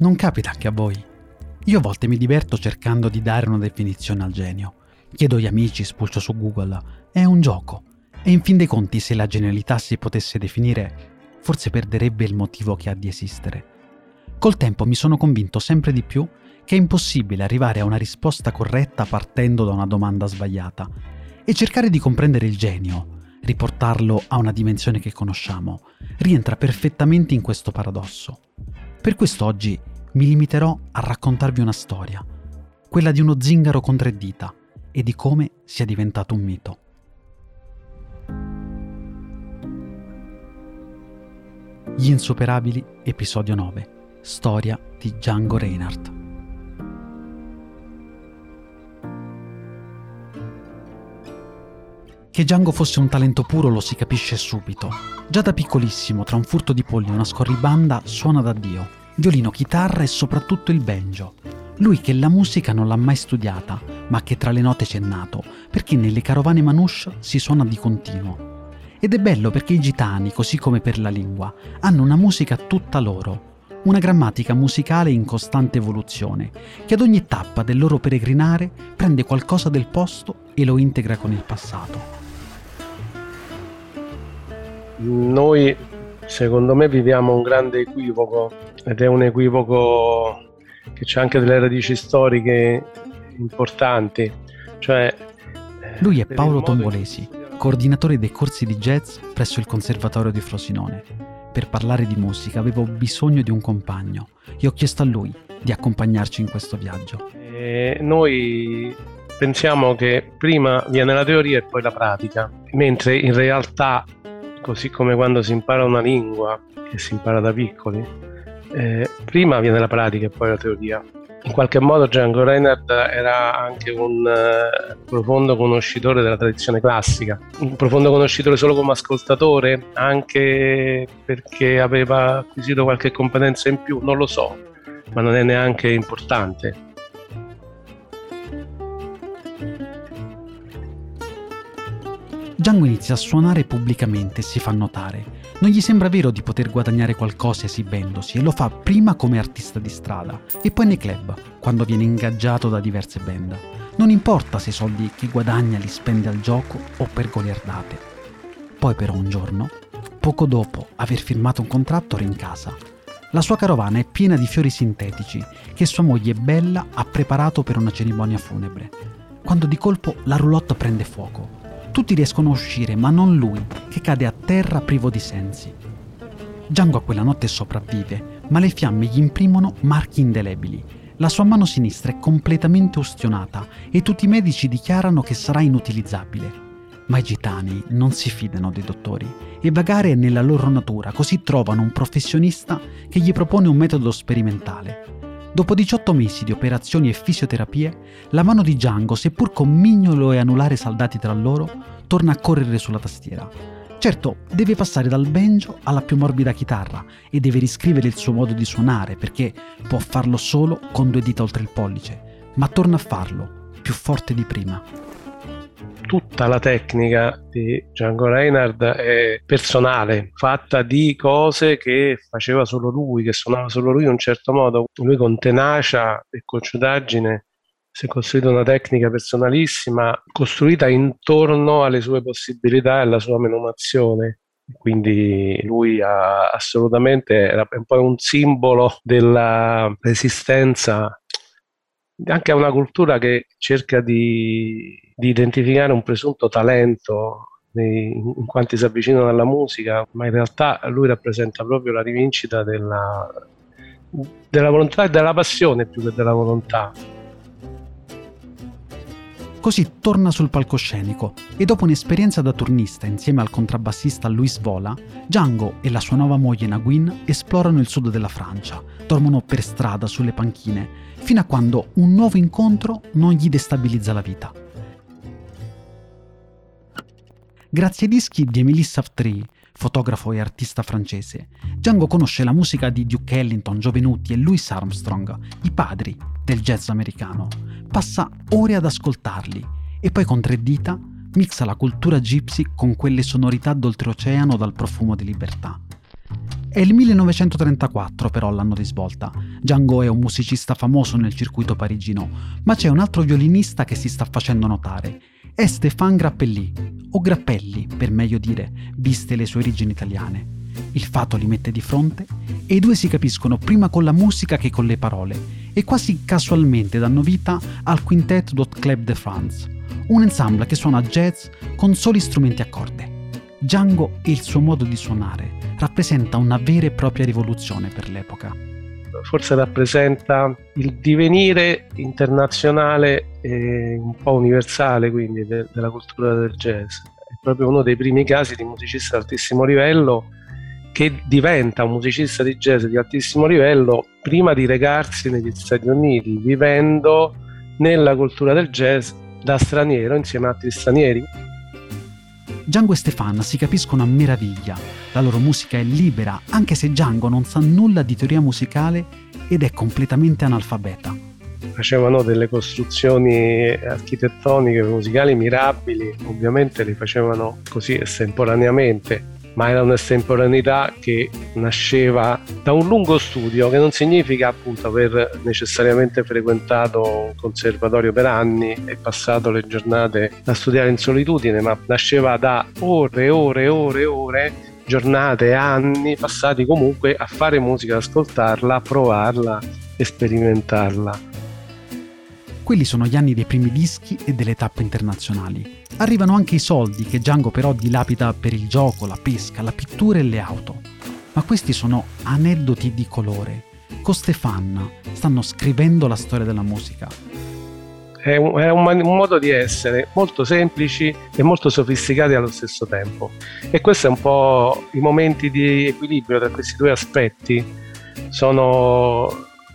Non capita anche a voi? Io a volte mi diverto cercando di dare una definizione al genio. Chiedo agli amici, spulcio su Google. È un gioco. E in fin dei conti, se la genialità si potesse definire, forse perderebbe il motivo che ha di esistere. Col tempo mi sono convinto sempre di più che è impossibile arrivare a una risposta corretta partendo da una domanda sbagliata. E cercare di comprendere il genio, riportarlo a una dimensione che conosciamo, rientra perfettamente in questo paradosso. Per questo oggi mi limiterò a raccontarvi una storia, quella di uno zingaro con tre dita e di come sia diventato un mito. Gli insuperabili, episodio 9. Storia di Django Reinhardt. Che Django fosse un talento puro lo si capisce subito. Già da piccolissimo, tra un furto di polli e una scorribanda, suona da Dio. Violino, chitarra e soprattutto il banjo. Lui che la musica non l'ha mai studiata, ma che tra le note c'è nato, perché nelle carovane manouche si suona di continuo. Ed è bello perché i gitani, così come per la lingua, hanno una musica tutta loro, una grammatica musicale in costante evoluzione, che ad ogni tappa del loro peregrinare prende qualcosa del posto e lo integra con il passato. Noi, secondo me, viviamo un grande equivoco ed è un equivoco che ha anche delle radici storiche importanti. Cioè, Lui è Paolo Tombolesi, coordinatore dei corsi di jazz presso il Conservatorio di Frosinone. Per parlare di musica avevo bisogno di un compagno e ho chiesto a lui di accompagnarci in questo viaggio. E noi pensiamo che prima viene la teoria e poi la pratica, mentre in realtà così come quando si impara una lingua, che si impara da piccoli, eh, prima viene la pratica e poi la teoria. In qualche modo Django Reinhardt era anche un uh, profondo conoscitore della tradizione classica, un profondo conoscitore solo come ascoltatore, anche perché aveva acquisito qualche competenza in più, non lo so, ma non è neanche importante. Django inizia a suonare pubblicamente e si fa notare. Non gli sembra vero di poter guadagnare qualcosa esibendosi e lo fa prima come artista di strada e poi nei club, quando viene ingaggiato da diverse band. Non importa se i soldi che guadagna li spende al gioco o per goliardate. Poi però un giorno, poco dopo aver firmato un contratto, rincasa. La sua carovana è piena di fiori sintetici che sua moglie Bella ha preparato per una cerimonia funebre. Quando di colpo la roulotte prende fuoco tutti riescono a uscire, ma non lui, che cade a terra privo di sensi. Django a quella notte sopravvive, ma le fiamme gli imprimono marchi indelebili. La sua mano sinistra è completamente ustionata e tutti i medici dichiarano che sarà inutilizzabile. Ma i gitani non si fidano dei dottori e vagare è nella loro natura, così trovano un professionista che gli propone un metodo sperimentale. Dopo 18 mesi di operazioni e fisioterapie, la mano di Django, seppur con mignolo e anulare saldati tra loro, torna a correre sulla tastiera. Certo, deve passare dal banjo alla più morbida chitarra e deve riscrivere il suo modo di suonare perché può farlo solo con due dita oltre il pollice, ma torna a farlo, più forte di prima tutta la tecnica di Django Reinhardt è personale, fatta di cose che faceva solo lui, che suonava solo lui in un certo modo. Lui con tenacia e cocciutaggine si è costruito una tecnica personalissima costruita intorno alle sue possibilità e alla sua menomazione. Quindi lui assolutamente era un po' un simbolo della resistenza anche a una cultura che cerca di, di identificare un presunto talento in quanti si avvicinano alla musica, ma in realtà lui rappresenta proprio la rivincita della, della volontà e della passione più che della volontà. Così torna sul palcoscenico e dopo un'esperienza da turnista insieme al contrabbassista Luis Vola, Django e la sua nuova moglie Naguin esplorano il sud della Francia, dormono per strada sulle panchine, fino a quando un nuovo incontro non gli destabilizza la vita. Grazie ai dischi di Émilie Saftry, fotografo e artista francese, Django conosce la musica di Duke Ellington, Giovenuti e Louis Armstrong, i padri del jazz americano. Passa ore ad ascoltarli e poi con tre dita mixa la cultura gypsy con quelle sonorità d'oltreoceano dal profumo di libertà. È il 1934 però l'anno di svolta. Django è un musicista famoso nel circuito parigino, ma c'è un altro violinista che si sta facendo notare. È Stéphane Grappelli, o Grappelli per meglio dire, viste le sue origini italiane. Il fato li mette di fronte e i due si capiscono prima con la musica che con le parole e quasi casualmente danno vita al Quintet Dot Club de France, un ensemble che suona jazz con soli strumenti a corde. Django e il suo modo di suonare rappresenta una vera e propria rivoluzione per l'epoca. Forse rappresenta il divenire internazionale e un po' universale quindi de- della cultura del jazz. È proprio uno dei primi casi di musicista di altissimo livello che diventa un musicista di jazz di altissimo livello prima di recarsi negli Stati Uniti, vivendo nella cultura del jazz da straniero insieme a altri stranieri. Django e Stefan si capiscono a meraviglia. La loro musica è libera, anche se Django non sa nulla di teoria musicale ed è completamente analfabeta. Facevano delle costruzioni architettoniche musicali mirabili, ovviamente li facevano così estemporaneamente ma era un'estemporaneità che nasceva da un lungo studio, che non significa appunto aver necessariamente frequentato un conservatorio per anni e passato le giornate a studiare in solitudine, ma nasceva da ore e ore e ore e ore giornate, anni passati comunque a fare musica, ascoltarla, provarla sperimentarla. Quelli sono gli anni dei primi dischi e delle tappe internazionali. Arrivano anche i soldi che Django però dilapida per il gioco, la pesca, la pittura e le auto. Ma questi sono aneddoti di colore. Con Stefan stanno scrivendo la storia della musica. È un, è un, un modo di essere molto semplici e molto sofisticati allo stesso tempo. E questo è un po' i momenti di equilibrio tra questi due aspetti. Sono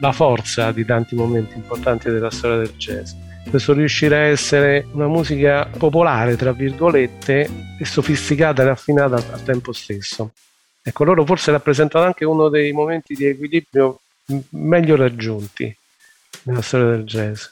la forza di tanti momenti importanti della storia del jazz. Questo riuscire a essere una musica popolare, tra virgolette, e sofisticata e raffinata al tempo stesso. Ecco, loro forse rappresentano anche uno dei momenti di equilibrio meglio raggiunti nella storia del jazz.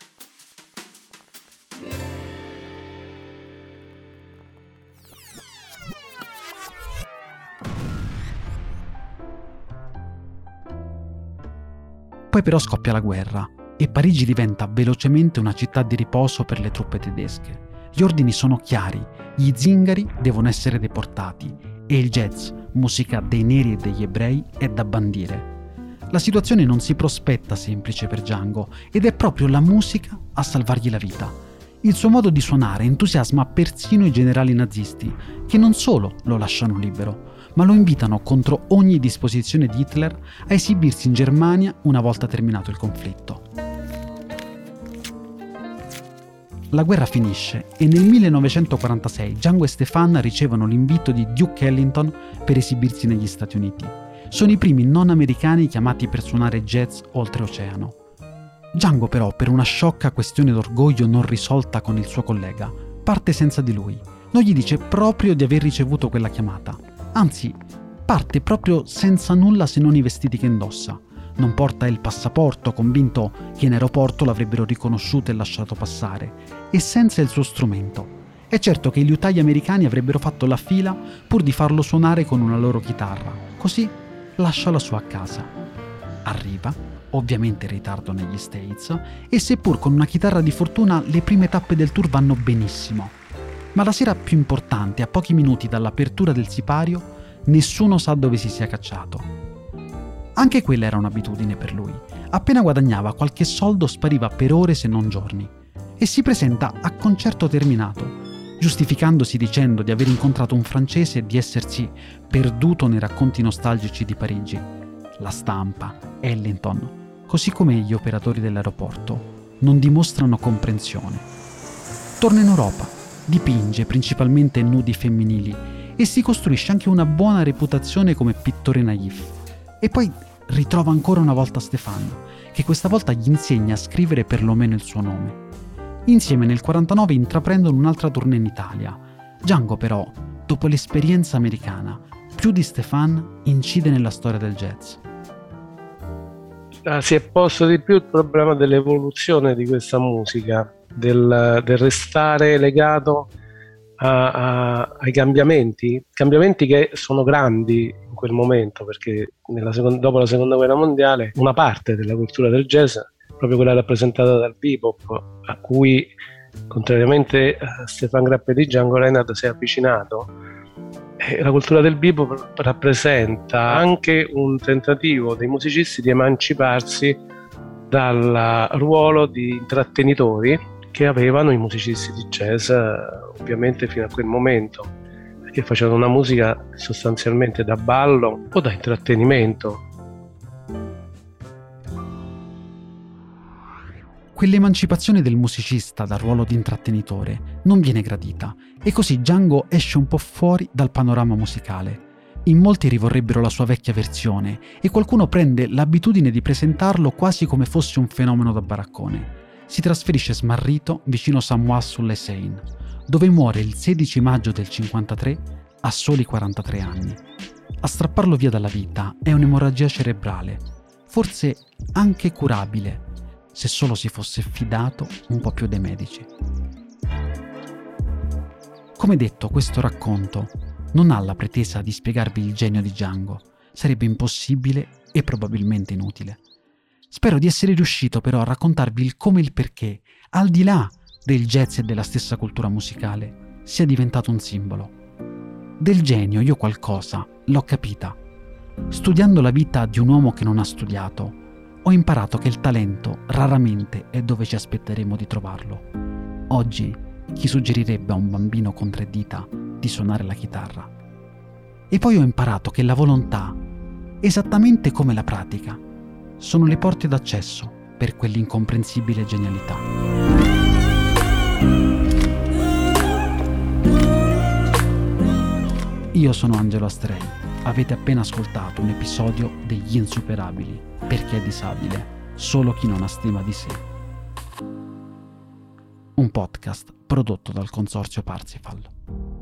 Poi però scoppia la guerra e Parigi diventa velocemente una città di riposo per le truppe tedesche. Gli ordini sono chiari, gli zingari devono essere deportati e il jazz, musica dei neri e degli ebrei, è da bandire. La situazione non si prospetta semplice per Django ed è proprio la musica a salvargli la vita. Il suo modo di suonare entusiasma persino i generali nazisti, che non solo lo lasciano libero, ma lo invitano contro ogni disposizione di Hitler a esibirsi in Germania una volta terminato il conflitto. La guerra finisce e nel 1946 Django e Stefan ricevono l'invito di Duke Ellington per esibirsi negli Stati Uniti. Sono i primi non americani chiamati per suonare jazz oltreoceano. Django però, per una sciocca questione d'orgoglio non risolta con il suo collega, parte senza di lui. Non gli dice proprio di aver ricevuto quella chiamata Anzi, parte proprio senza nulla se non i vestiti che indossa. Non porta il passaporto, convinto che in aeroporto l'avrebbero riconosciuto e lasciato passare, e senza il suo strumento. È certo che gli utagli americani avrebbero fatto la fila pur di farlo suonare con una loro chitarra, così lascia la sua casa. Arriva, ovviamente in ritardo negli States, e seppur con una chitarra di fortuna le prime tappe del tour vanno benissimo ma la sera più importante, a pochi minuti dall'apertura del sipario, nessuno sa dove si sia cacciato. Anche quella era un'abitudine per lui. Appena guadagnava qualche soldo spariva per ore se non giorni e si presenta a concerto terminato, giustificandosi dicendo di aver incontrato un francese e di essersi perduto nei racconti nostalgici di Parigi. La stampa, Ellington, così come gli operatori dell'aeroporto, non dimostrano comprensione. Torna in Europa dipinge principalmente nudi femminili e si costruisce anche una buona reputazione come pittore naif. E poi ritrova ancora una volta Stefano, che questa volta gli insegna a scrivere perlomeno il suo nome. Insieme nel 49 intraprendono un'altra tournée in Italia. Django però, dopo l'esperienza americana, più di Stefan incide nella storia del jazz. Ah, si è posto di più il problema dell'evoluzione di questa musica del, del restare legato a, a, ai cambiamenti, cambiamenti che sono grandi quel momento, perché seconda, dopo la seconda guerra mondiale una parte della cultura del jazz, proprio quella rappresentata dal bebop, a cui contrariamente a Stefan Grappelli, Django Reinhardt si è avvicinato, la cultura del bebop rappresenta anche un tentativo dei musicisti di emanciparsi dal ruolo di intrattenitori che avevano i musicisti di jazz ovviamente fino a quel momento perché facevano una musica sostanzialmente da ballo o da intrattenimento. Quell'emancipazione del musicista dal ruolo di intrattenitore non viene gradita e così Django esce un po' fuori dal panorama musicale. In molti rivorrebbero la sua vecchia versione e qualcuno prende l'abitudine di presentarlo quasi come fosse un fenomeno da baraccone. Si trasferisce smarrito vicino Samois sulle Seine, dove muore il 16 maggio del 53 a soli 43 anni. A strapparlo via dalla vita è un'emorragia cerebrale, forse anche curabile, se solo si fosse fidato un po' più dei medici. Come detto, questo racconto non ha la pretesa di spiegarvi il genio di Django, sarebbe impossibile e probabilmente inutile. Spero di essere riuscito però a raccontarvi il come e il perché, al di là del jazz e della stessa cultura musicale, sia diventato un simbolo. Del genio io qualcosa l'ho capita. Studiando la vita di un uomo che non ha studiato, ho imparato che il talento raramente è dove ci aspetteremo di trovarlo. Oggi, chi suggerirebbe a un bambino con tre dita di suonare la chitarra. E poi ho imparato che la volontà, esattamente come la pratica, sono le porte d'accesso per quell'incomprensibile genialità. Io sono Angelo Astrei. Avete appena ascoltato un episodio degli Insuperabili, perché è disabile solo chi non ha stima di sé. Un podcast prodotto dal consorzio Parsifal.